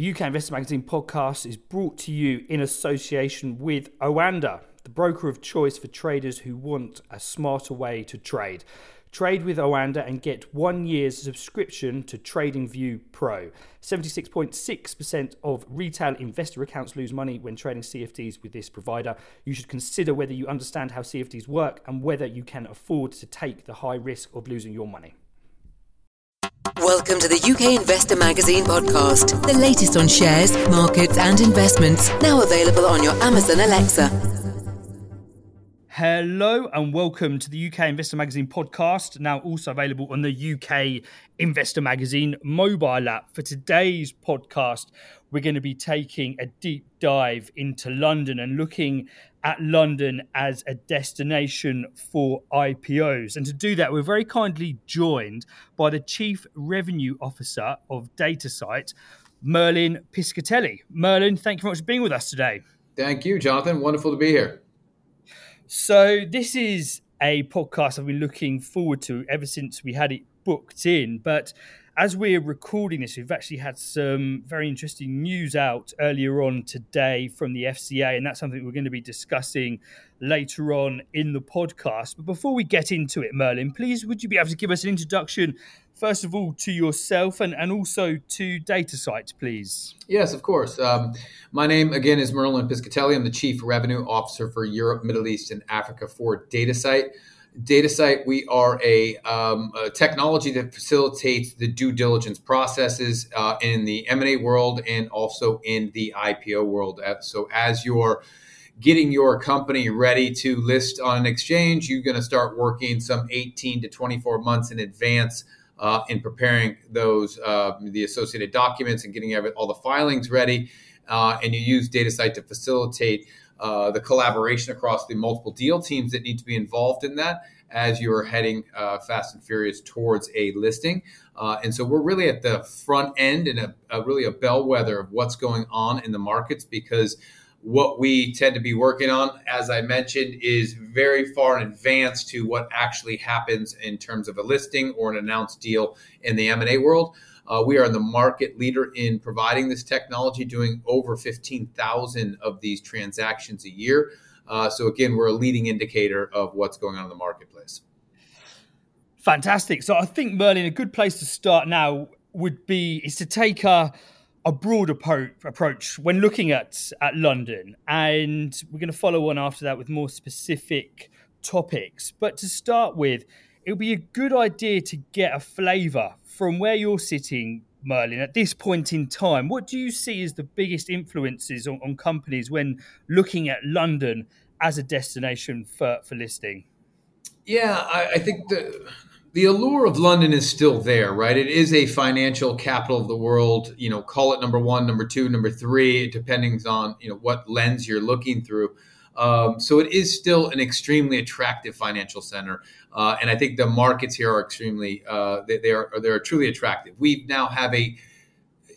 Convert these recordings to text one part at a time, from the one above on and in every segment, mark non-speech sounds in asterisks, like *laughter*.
The UK Investor Magazine podcast is brought to you in association with Oanda, the broker of choice for traders who want a smarter way to trade. Trade with Oanda and get one year's subscription to TradingView Pro. 76.6% of retail investor accounts lose money when trading CFDs with this provider. You should consider whether you understand how CFDs work and whether you can afford to take the high risk of losing your money. Welcome to the UK Investor Magazine podcast, the latest on shares, markets, and investments, now available on your Amazon Alexa. Hello and welcome to the UK Investor Magazine podcast, now also available on the UK Investor Magazine mobile app. For today's podcast, we're going to be taking a deep dive into London and looking at London as a destination for IPOs. And to do that, we're very kindly joined by the Chief Revenue Officer of Datasite, Merlin Piscitelli. Merlin, thank you very much for being with us today. Thank you, Jonathan. Wonderful to be here. So this is a podcast I've been looking forward to ever since we had it booked in. But as we're recording this, we've actually had some very interesting news out earlier on today from the FCA, and that's something we're going to be discussing later on in the podcast. But before we get into it, Merlin, please would you be able to give us an introduction first of all to yourself and, and also to Datasite, please? Yes, of course. Um, my name again is Merlin Piscitelli. I'm the Chief Revenue Officer for Europe, Middle East, and Africa for Datasite. Datasite, we are a, um, a, technology that facilitates the due diligence processes uh, in the M&A world and also in the IPO world. Uh, so as you're getting your company ready to list on an exchange, you're going to start working some 18 to 24 months in advance uh, in preparing those uh, the associated documents and getting all the filings ready. Uh, and you use DataSite to facilitate uh, the collaboration across the multiple deal teams that need to be involved in that as you're heading uh, fast and furious towards a listing. Uh, and so we're really at the front end and a, a really a bellwether of what's going on in the markets because what we tend to be working on, as I mentioned, is very far in advance to what actually happens in terms of a listing or an announced deal in the M&A world. Uh, we are the market leader in providing this technology, doing over 15,000 of these transactions a year. Uh, so again, we're a leading indicator of what's going on in the marketplace. Fantastic. So I think Merlin, a good place to start now would be is to take a a broad approach when looking at at London, and we're going to follow on after that with more specific topics. But to start with, it would be a good idea to get a flavour from where you're sitting, Merlin, at this point in time. What do you see as the biggest influences on, on companies when looking at London as a destination for, for listing? Yeah, I, I think the the allure of London is still there, right? It is a financial capital of the world. You know, call it number one, number two, number three, depending on you know what lens you're looking through. Um, so it is still an extremely attractive financial center, uh, and I think the markets here are extremely uh, they, they, are they are truly attractive. We now have a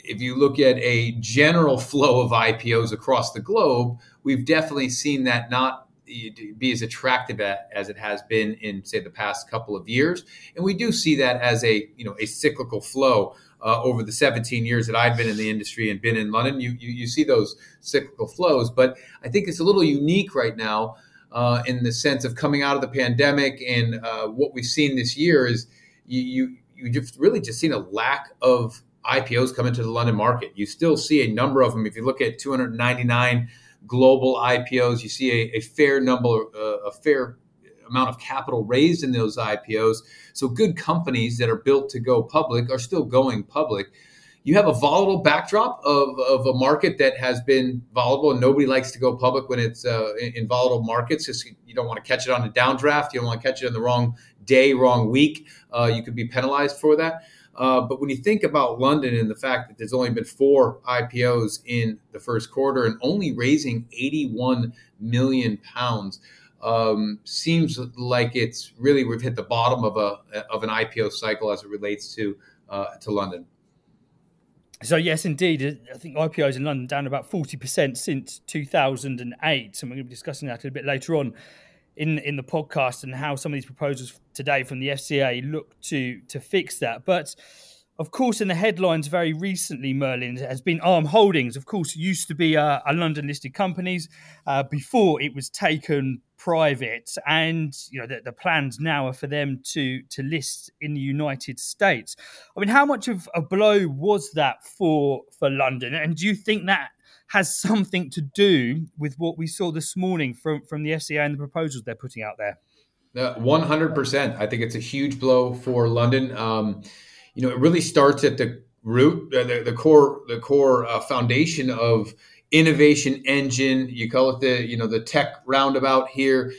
if you look at a general flow of IPOs across the globe, we've definitely seen that not be as attractive as it has been in say the past couple of years and we do see that as a you know a cyclical flow uh, over the 17 years that I've been in the industry and been in London you, you, you see those cyclical flows but I think it's a little unique right now uh, in the sense of coming out of the pandemic and uh, what we've seen this year is you you you just really just seen a lack of IPOs coming to the London market. You still see a number of them. If you look at 299 global IPOs. You see a, a fair number, uh, a fair amount of capital raised in those IPOs. So good companies that are built to go public are still going public. You have a volatile backdrop of, of a market that has been volatile, and nobody likes to go public when it's uh, in, volatile markets. Just you don't want to catch it on a downdraft. You don't want to catch it in the wrong day, wrong week. Uh, you could be penalized for that. Uh, but when you think about London and the fact that there's only been four IPOs in the first quarter and only raising 81 million pounds, um, seems like it's really we've hit the bottom of a of an IPO cycle as it relates to uh, to London. So yes, indeed, I think IPOs in London down about forty percent since two thousand and eight, and we're going to be discussing that a bit later on in in the podcast and how some of these proposals today from the FCA look to to fix that. But of course, in the headlines very recently, Merlin has been Arm Holdings. Of course, used to be a, a London-listed companies uh, before it was taken private, and you know the, the, plans now are for them to to list in the United States. I mean, how much of a blow was that for for London? And do you think that has something to do with what we saw this morning from from the FCA and the proposals they're putting out there? One hundred percent. I think it's a huge blow for London. Um, you know, it really starts at the root, uh, the, the core, the core uh, foundation of innovation engine. You call it the, you know, the tech roundabout here.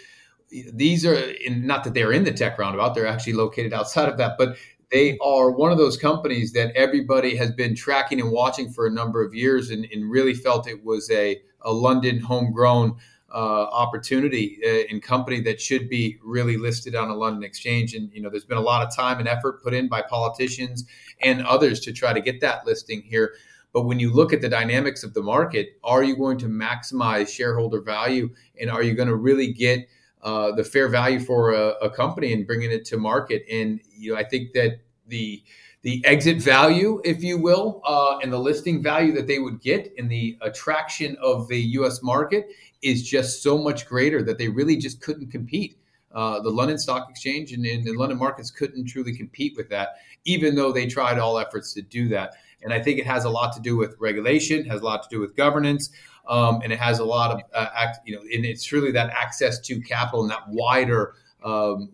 These are in, not that they're in the tech roundabout; they're actually located outside of that, but they are one of those companies that everybody has been tracking and watching for a number of years, and, and really felt it was a, a London homegrown uh, opportunity uh, in company that should be really listed on a London exchange. And you know, there's been a lot of time and effort put in by politicians and others to try to get that listing here. But when you look at the dynamics of the market, are you going to maximize shareholder value, and are you going to really get uh, the fair value for a, a company and bringing it to market? And you know, I think that the the exit value, if you will, uh, and the listing value that they would get and the attraction of the U.S. market is just so much greater that they really just couldn't compete. Uh, the London Stock Exchange and, and, the London markets couldn't truly compete with that, even though they tried all efforts to do that. And I think it has a lot to do with regulation, has a lot to do with governance, um, and it has a lot of, uh, act, you know, and it's really that access to capital and that wider, um,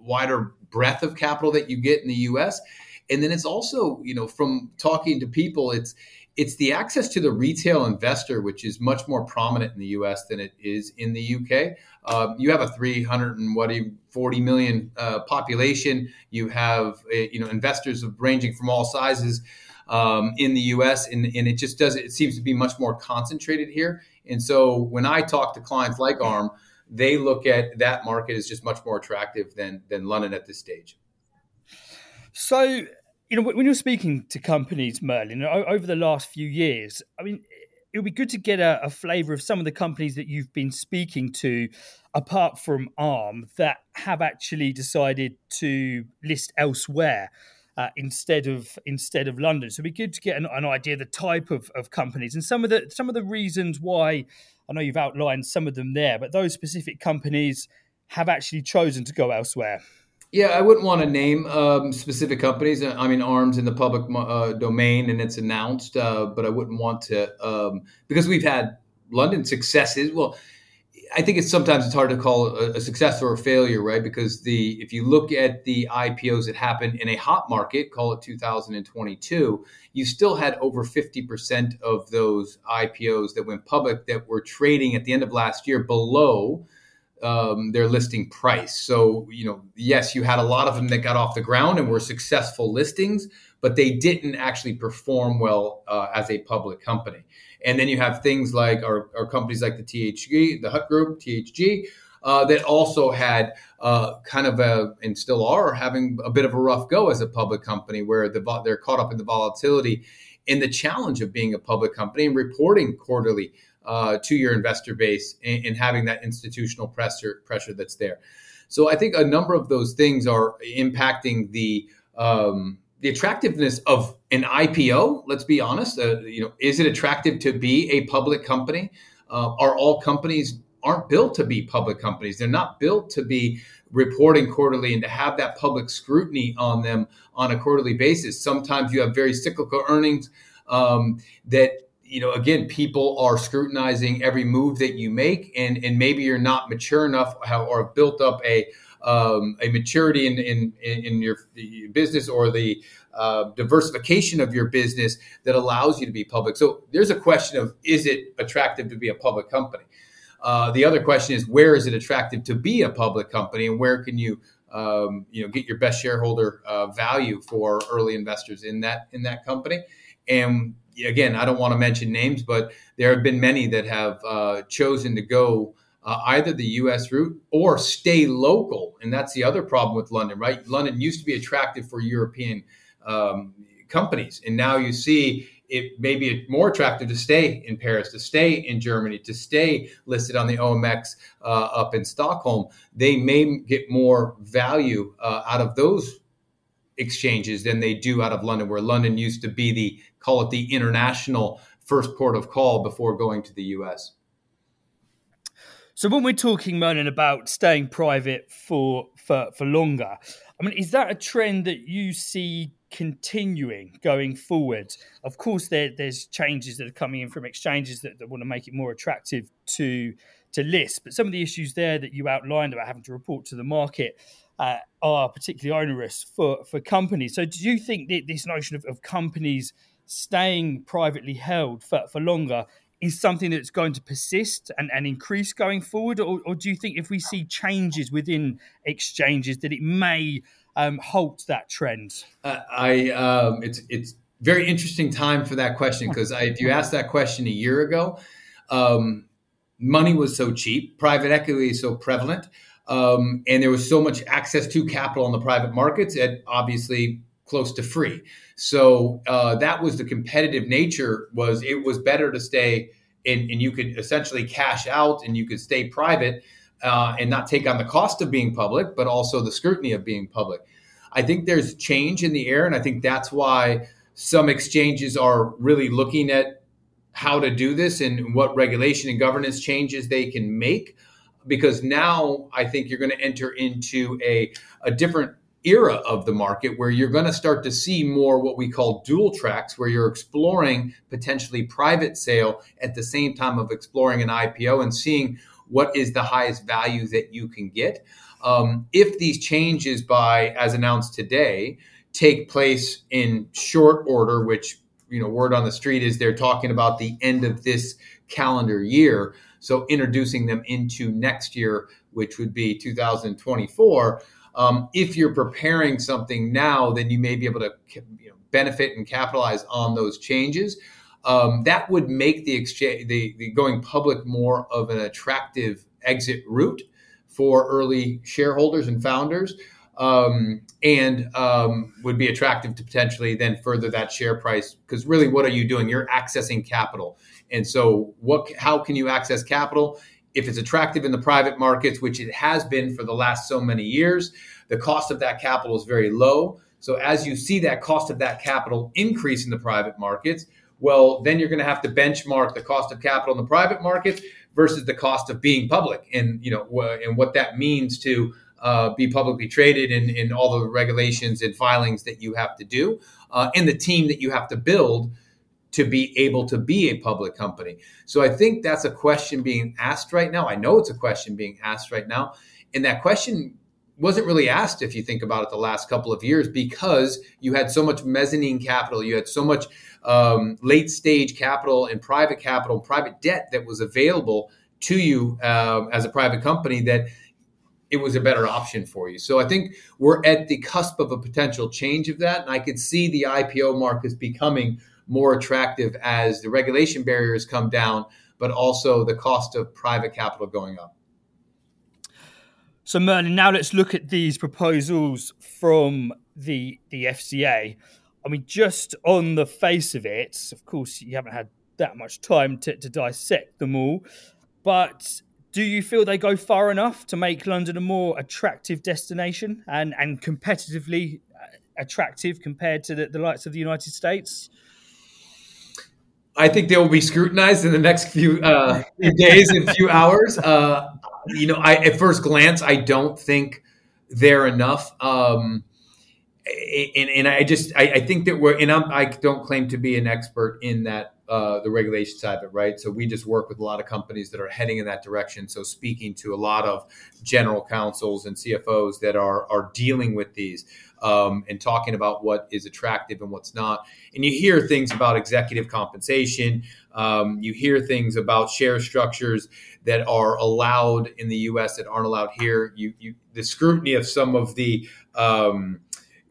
wider breadth of capital that you get in the U.S. And then it's also, you know, from talking to people, it's it's the access to the retail investor, which is much more prominent in the U.S. than it is in the U.K. Uh, you have a 300 and what 40 million uh, population. You have uh, you know investors of ranging from all sizes um, in the U.S. And, and, it just does it seems to be much more concentrated here. And so when I talk to clients like ARM, they look at that market as just much more attractive than than London at this stage. So you know, when you're speaking to companies, Merlin, over the last few years, I mean, it would be good to get a, a flavour of some of the companies that you've been speaking to, apart from ARM, that have actually decided to list elsewhere. Uh, instead of instead of London, so it'd be good to get an, an idea of the type of, of companies and some of the some of the reasons why. I know you've outlined some of them there, but those specific companies have actually chosen to go elsewhere. Yeah, I wouldn't want to name um, specific companies. I mean, arms in the public uh, domain and it's announced, uh, but I wouldn't want to um, because we've had London successes. Well, I think it's sometimes it's hard to call a, a, success or a failure, right? Because the if you look at the IPOs that happened in a hot market, call it 2022, you still had over 50% of those IPOs that went public that were trading at the end of last year below um, their listing price. So, you know, yes, you had a lot of them that got off the ground and were successful listings, but they didn't actually perform well uh, as a public company. And then you have things like our, our companies like the THG, the Hut Group, THG, uh, that also had uh, kind of a, and still are having a bit of a rough go as a public company where the, they're caught up in the volatility and the challenge of being a public company and reporting quarterly uh, to your investor base and, and, having that institutional pressure pressure that's there. So I think a number of those things are impacting the um, the attractiveness of an IPO. Let's be honest. Uh, you know, is it attractive to be a public company? Uh, are all companies aren't built to be public companies? They're not built to be reporting quarterly and to have that public scrutiny on them on a quarterly basis. Sometimes you have very cyclical earnings um, that you know, again, people are scrutinizing every move that you make, and and maybe you're not mature enough or built up a um, a maturity in, in in your business or the uh, diversification of your business that allows you to be public. So there's a question of is it attractive to be a public company? Uh, the other question is where is it attractive to be a public company, and where can you um, you know get your best shareholder uh, value for early investors in that in that company? And again, I don't want to mention names, but there have been many that have uh, chosen to go uh, either the U.S. route or stay local, and that's the other problem with London. Right, London used to be attractive for European um, companies, and now you see it may be more attractive to stay in Paris, to stay in Germany, to stay listed on the OMX uh, up in Stockholm. They may get more value uh, out of those exchanges than they do out of London, where London used to be the call it the international first port of call before going to the US. So when we're talking, Merlin, about staying private for for for longer, I mean, is that a trend that you see continuing going forward? Of course, there, there's changes that are coming in from exchanges that, that want to make it more attractive to to list, but some of the issues there that you outlined about having to report to the market uh, are particularly onerous for for companies. So, do you think that this notion of, of companies staying privately held for, for longer is something that's going to persist and, and increase going forward? Or, or, do you think if we see changes within exchanges that it may um, halt that trend? Uh, I um, it's it's very interesting time for that question because if you asked that question a year ago, um, money was so cheap, private equity is so prevalent, um, and there was so much access to capital in the private markets. It obviously close to free. So uh, that was the competitive nature. Was it was better to stay and, and you could essentially cash out and you could stay private uh, and not take on the cost of being public, but also the scrutiny of being public. I think there's change in the air, and I think that's why some exchanges are really looking at how to do this and what regulation and governance changes they can make. Because now I think you're going to enter into a, a different era of the market where you're going to start to see more what we call dual tracks, where you're exploring potentially private sale at the same time of exploring an IPO and seeing what is the highest value that you can get. Um, if these changes by, as announced today, take place in short order, which you know, word on the street is they're talking about the end of this calendar year. So introducing them into next year, which would be 2024 um, if you're preparing something now, then you may be able to you know, benefit and capitalize on those changes. Um, that would make the exchange, the, the going public more of an attractive exit route for early shareholders and founders. Um, and um, would be attractive to potentially then further that share price because really what are you doing you're accessing capital and so what how can you access capital if it's attractive in the private markets, which it has been for the last so many years, the cost of that capital is very low. So as you see that cost of that capital increase in the private markets, well, then you're going to have to benchmark the cost of capital in the private markets versus the cost of being public, and you know, and what that means to uh, be publicly traded and, and all the regulations and filings that you have to do, uh, and the team that you have to build to be able to be a public company. So I think that's a question being asked right now. I know it's a question being asked right now. And that question wasn't really asked if you think about it the last couple of years because you had so much mezzanine capital, you had so much um, late stage capital and private capital, private debt that was available to you uh, as a private company that it was a better option for you. So I think we're at the cusp of a potential change of that. And I could see the IPO markets becoming more attractive as the regulation barriers come down, but also the cost of private capital going up. So, Merlin, now let's look at these proposals from the the FCA. I mean, just on the face of it, of course, you haven't had that much time to, to dissect them all, but do you feel they go far enough to make London a more attractive destination and, and competitively uh, attractive compared to the, the likes of the United States? I think they will be scrutinized in the next few, uh, days and few hours. Uh, you know, I, at first glance, I don't think they're enough. Um, and, and I just I, I think that we're and I'm, I don't claim to be an expert in that uh, the regulation side of it, right? So we just work with a lot of companies that are heading in that direction. So speaking to a lot of general counsels and CFOs that are are dealing with these um, and talking about what is attractive and what's not. And you hear things about executive compensation. Um, you hear things about share structures that are allowed in the U.S. that aren't allowed here. You, you the scrutiny of some of the um,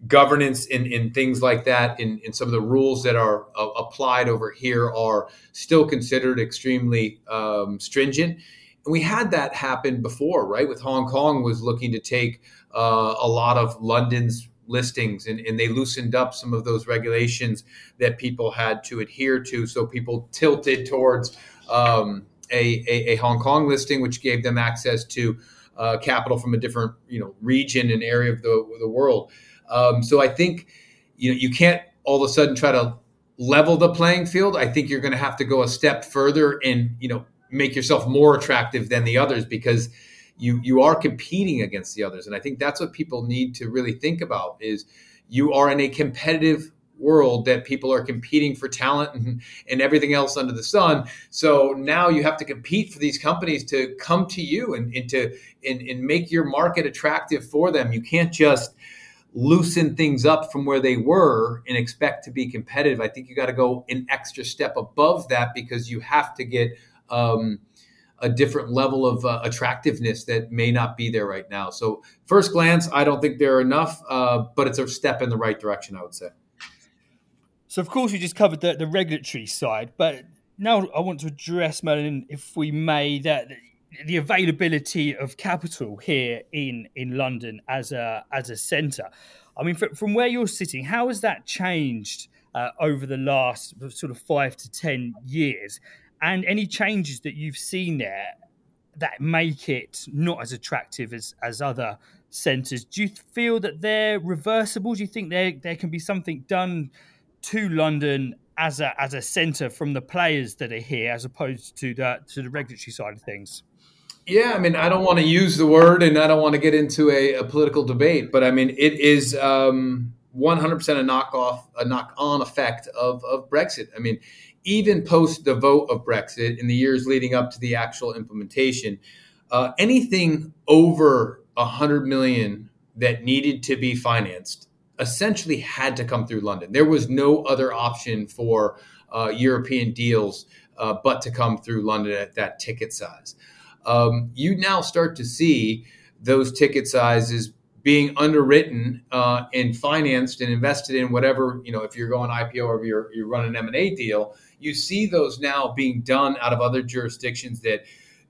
governance and, and, things like that in, in, some of the rules that are uh, applied over here are still considered extremely um, stringent and we had that happen before right with hong kong was looking to take uh, a lot of london's listings and, and they loosened up some of those regulations that people had to adhere to. So people tilted towards um, a, a, a, Hong Kong listing, which gave them access to uh, capital from a different you know region and area of the, the world. Um, so I think you know you can't all of a sudden try to level the playing field. I think you're going to have to go a step further and you know make yourself more attractive than the others because you you are competing against the others. And i think that's what people need to really think about is you are in a competitive world that people are competing for talent and, and everything else under the sun. So now you have to compete for these companies to come to you and, and to and, and make your market attractive for them. You can't just loosen things up from where they were and expect to be competitive. I think you got to go an extra step above that because you have to get um, a different level of uh, attractiveness that may not be there right now. So, first glance, I don't think there are enough, uh, but it's a step in the right direction, I would say. So, of course, we just covered the, the regulatory side, but now I want to address, Merlin, if we may, that the availability of capital here in in London as a as a centre. I mean, from where you're sitting, how has that changed uh, over the last sort of five to ten years? And any changes that you've seen there that make it not as attractive as as other centres. Do you feel that they're reversible? Do you think there there can be something done to London as a as a centre from the players that are here, as opposed to the to the regulatory side of things? Yeah, I mean, I don't want to use the word, and I don't want to get into a, a political debate, but I mean, it is um, 100% a knock off, a knock on effect of of Brexit. I mean, even post the vote of Brexit in the years leading up to the actual implementation, uh, anything over 100 million that needed to be financed essentially had to come through London. There was no other option for uh, European deals uh, but to come through London at that ticket size. Um, you now start to see those ticket sizes being underwritten uh, and financed and invested in whatever you know if you're going IPO or you're, you're running an M&A deal you see those now being done out of other jurisdictions that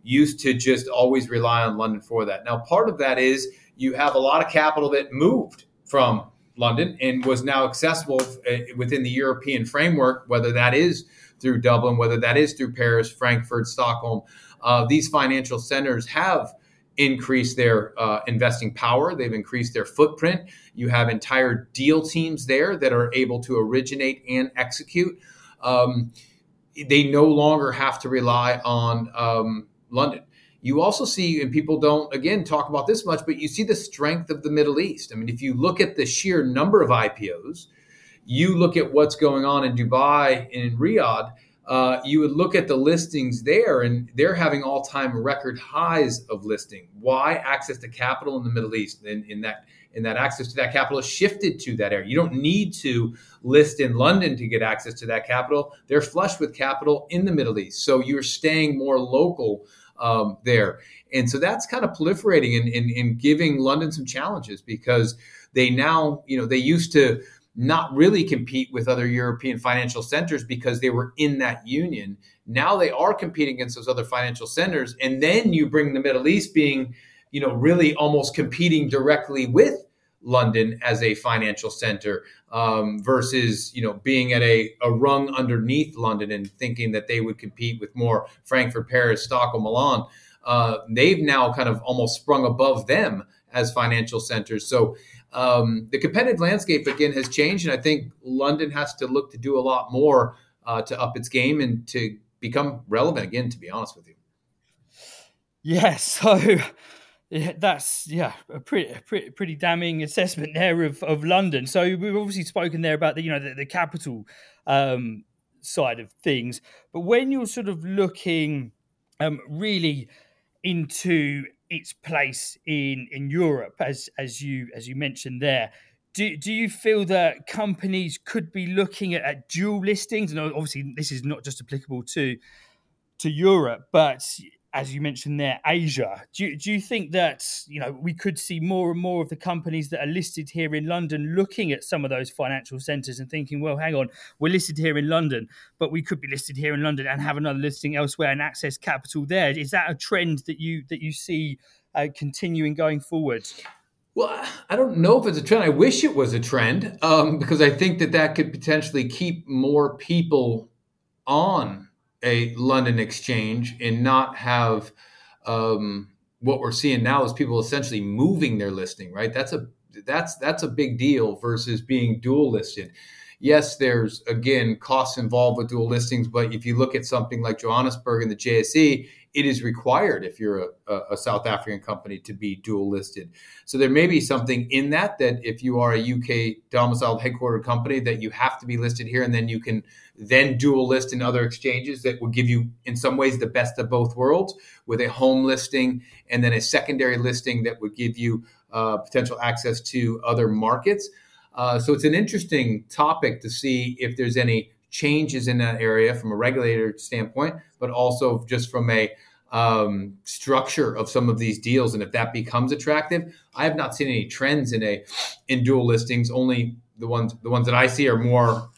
used to just always rely on London for that. Now, part of that is you have a lot of capital that moved from London and was now accessible uh, within the European framework, whether that is through Dublin, whether that is through Paris, Frankfurt, Stockholm. Uh, these financial centers have increased their uh, investing power. They've increased their footprint. You have entire deal teams there that are able to originate and execute um, they no longer have to rely on um, London. You also see, and people don't again talk about this much, but you see the strength of the Middle East. I mean, if you look at the sheer number of IPOs, you look at what's going on in Dubai and in Riyadh, uh, you would look at the listings there, and they're having all time record highs of listing. Why? Access to capital in the Middle East. And in that and that access to that capital is shifted to that area. You don't need to list in London to get access to that capital. They're flush with capital in the Middle East. So you're staying more local um, there. And so that's kind of proliferating and, and, and giving London some challenges because they now, you know, they used to not really compete with other European financial centers because they were in that union. Now they are competing against those other financial centers. And then you bring the Middle East being, you know, really almost competing directly with London as a financial center um, versus you know being at a, a rung underneath London and thinking that they would compete with more Frankfurt, Paris, Stockholm, Milan. Uh, they've now kind of almost sprung above them as financial centers. So um, the competitive landscape again has changed, and I think London has to look to do a lot more uh, to up its game and to become relevant again. To be honest with you. Yes. Yeah, *laughs* so yeah, that's yeah a pretty, pretty pretty damning assessment there of, of London. So we've obviously spoken there about the you know the, the capital um, side of things, but when you're sort of looking um, really into its place in in Europe, as as you as you mentioned there. Do, do you feel that companies could be looking at, at dual listings? And obviously, this is not just applicable to to Europe, but as you mentioned there, Asia. Do you, do you think that you know we could see more and more of the companies that are listed here in London looking at some of those financial centres and thinking, well, hang on, we're listed here in London, but we could be listed here in London and have another listing elsewhere and access capital there. Is that a trend that you that you see uh, continuing going forward? Well, I don't know if it's a trend. I wish it was a trend um, because I think that that could potentially keep more people on a London exchange and not have um, what we're seeing now is people essentially moving their listing. Right, that's a that's that's a big deal versus being dual listed. Yes, there's again costs involved with dual listings, but if you look at something like Johannesburg and the JSE, it is required if you're a, a, South African company to be dual listed. So there may be something in that that if you are a UK domiciled headquartered company that you have to be listed here, and then you can then dual list in other exchanges that will give you in some ways the best of both worlds with a home listing and then a secondary listing that would give you uh, potential access to other markets. Uh, so it's an interesting topic to see if there's any changes in that area from a regulator standpoint, but also just from a um, structure of some of these deals, and if that becomes attractive, I have not seen any trends in a in dual listings. Only the ones the ones that I see are more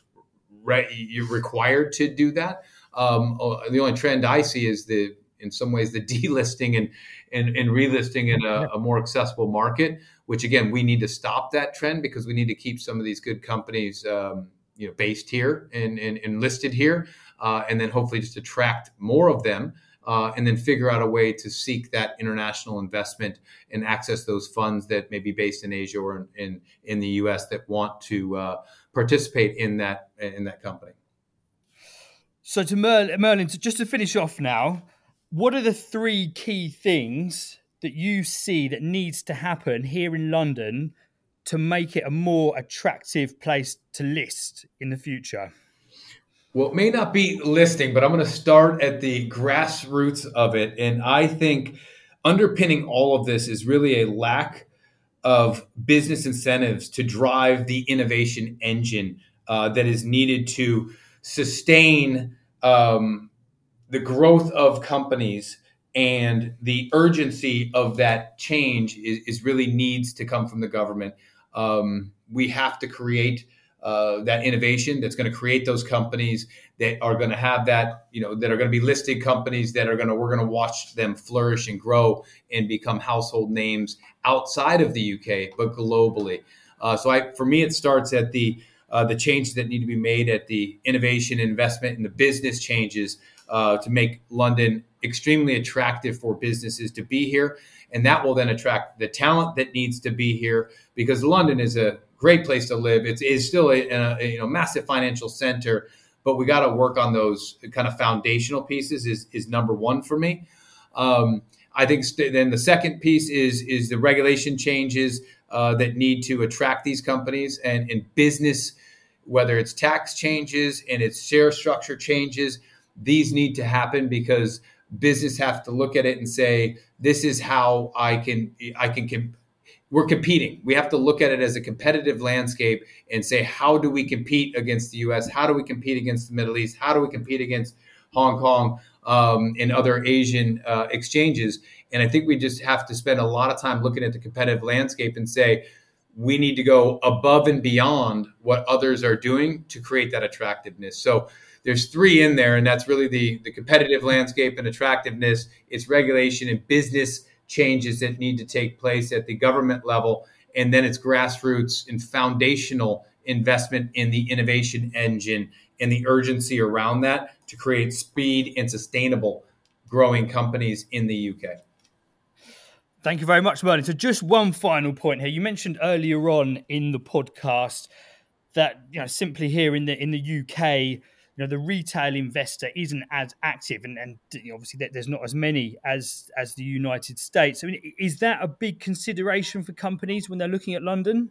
re- you're required to do that. Um, uh, the only trend I see is the in some ways the *laughs* delisting and and, and relisting in a, a, more accessible market. Which again, we need to stop that trend because we need to keep some of these good companies um, you know based here and, and, and listed here, uh, and then hopefully just attract more of them uh, and then figure out a way to seek that international investment and access those funds that may be based in Asia or in, in, in the U.S. that want to uh, participate in that in that company. So to Merlin, Merlin, just to finish off now, what are the three key things that you see that needs to happen here in London to make it a more attractive place to list in the future? Well, it may not be listing, but I'm going to start at the grassroots of it. And I think underpinning all of this is really a lack of business incentives to drive the innovation engine uh, that is needed to sustain um, the growth of companies and the urgency of that change is, is really needs to come from the government. Um, we have to create uh, that innovation that's going to create those companies that are going to have that you know that are going to be listed companies that are going to we're going to watch them flourish and grow and become household names outside of the UK but globally. Uh, so I for me it starts at the uh, the changes that need to be made at the innovation investment and the business changes uh, to make London extremely attractive for businesses to be here and that will then attract the talent that needs to be here because London is a great place to live. It is still a, a, you know massive financial center, but we got to work on those kind of foundational pieces. Is is number one for me. Um, I think st- then the second piece is is the regulation changes uh, that need to attract these companies and in business, whether it's tax changes and it's share structure changes. These need to happen because business have to look at it and say, "This is how I can I can." We're competing. We have to look at it as a competitive landscape and say, how do we compete against the US? How do we compete against the Middle East? How do we compete against Hong Kong um, and other Asian uh, exchanges? And I think we just have to spend a lot of time looking at the competitive landscape and say, we need to go above and beyond what others are doing to create that attractiveness. So there's three in there, and that's really the, the competitive landscape and attractiveness, it's regulation and business changes that need to take place at the government level. And then it's grassroots and foundational investment in the innovation engine and the urgency around that to create speed and sustainable growing companies in the UK. Thank you very much, Merlin. So, just one final point here. You mentioned earlier on in the podcast that you know simply here in the in the UK, you know the retail investor isn't as active and, and obviously there's not as many as as the united states i mean is that a big consideration for companies when they're looking at london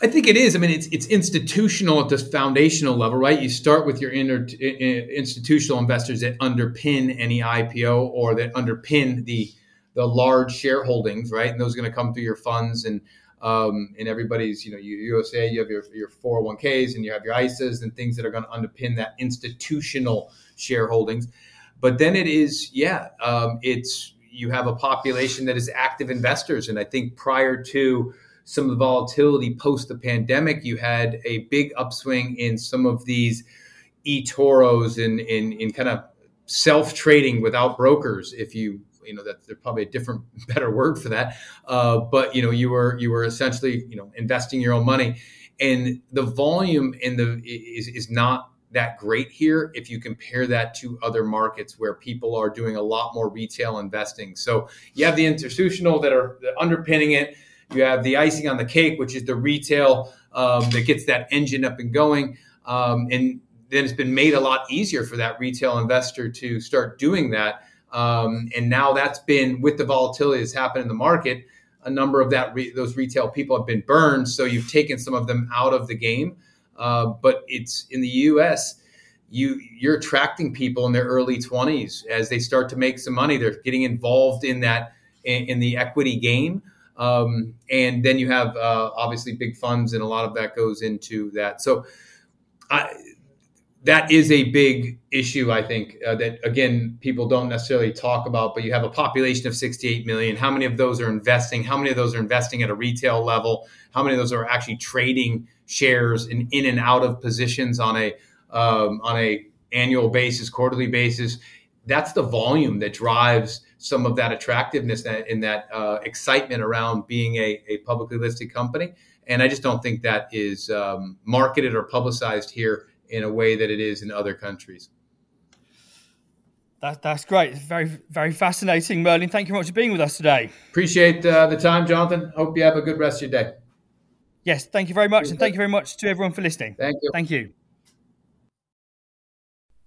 I think it is. I mean, it's it's institutional at this foundational level, right? You start with your inner, institutional investors that underpin any IPO or that underpin the the large shareholdings, right? And those are going to come through your funds and um, and everybody's, you know, USA, you have your, your 401ks and you have your ISAs and things that are going to underpin that institutional shareholdings. But then it is, yeah, um, it's you have a population that is active investors. And I think prior to some of the volatility post the pandemic, you had a big upswing in some of these eToros and in, in kind of self trading without brokers, if you you know that there's probably a different *laughs* better word for that uh, but you know you were you were essentially you know investing your own money and the volume in the is, is not that great here if you compare that to other markets where people are doing a lot more retail investing so you have the institutional that are underpinning it You have the icing on the cake, which is the retail um, that gets that engine up and going. Um, and then it's been made a lot easier for that retail investor to start doing that. Um, and now that's been with the volatility that's happened in the market. A number of that re- those retail people have been burned, so you've taken some of them out of the game. Uh, but it's in the U.S. You you're attracting people in their early 20s as they start to make some money. They're getting involved in that in, in the equity game. Um, and then you have uh, obviously big funds, and a lot of that goes into that. So, I, that is a big issue, I think, uh, that again, people don't necessarily talk about, but you have a population of 68 million. How many of those are investing? How many of those are investing at a retail level? How many of those are actually trading shares in, in and out of positions on a um, on a annual basis, quarterly basis? That's the volume that drives some of that attractiveness and that uh, excitement around being a, a, publicly listed company. And I just don't think that is um, marketed or publicized here in a way that it is in other countries. That, that's great. Very, very fascinating, Merlin. Thank you very much for being with us today. Appreciate uh, the time, Jonathan. Hope you have a good rest of your day. Yes, thank you very much. And thank you very much to everyone for listening. Thank you. Thank you.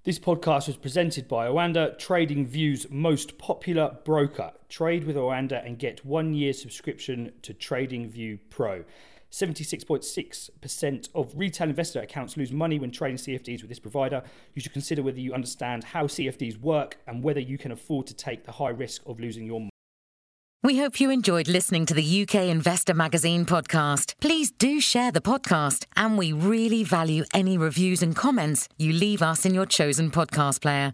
This podcast was presented by Oanda, TradingView's most popular broker. Trade with Oanda and get one year subscription to TradingView Pro. 76.6% of retail investor accounts lose money when trading CFDs with this provider. You should consider whether you understand how CFDs work and whether you can afford to take the high risk of losing your money. We hope you enjoyed listening to the UK Investor Magazine podcast. Please do share the podcast, and we really value any reviews and comments you leave us in your chosen podcast player.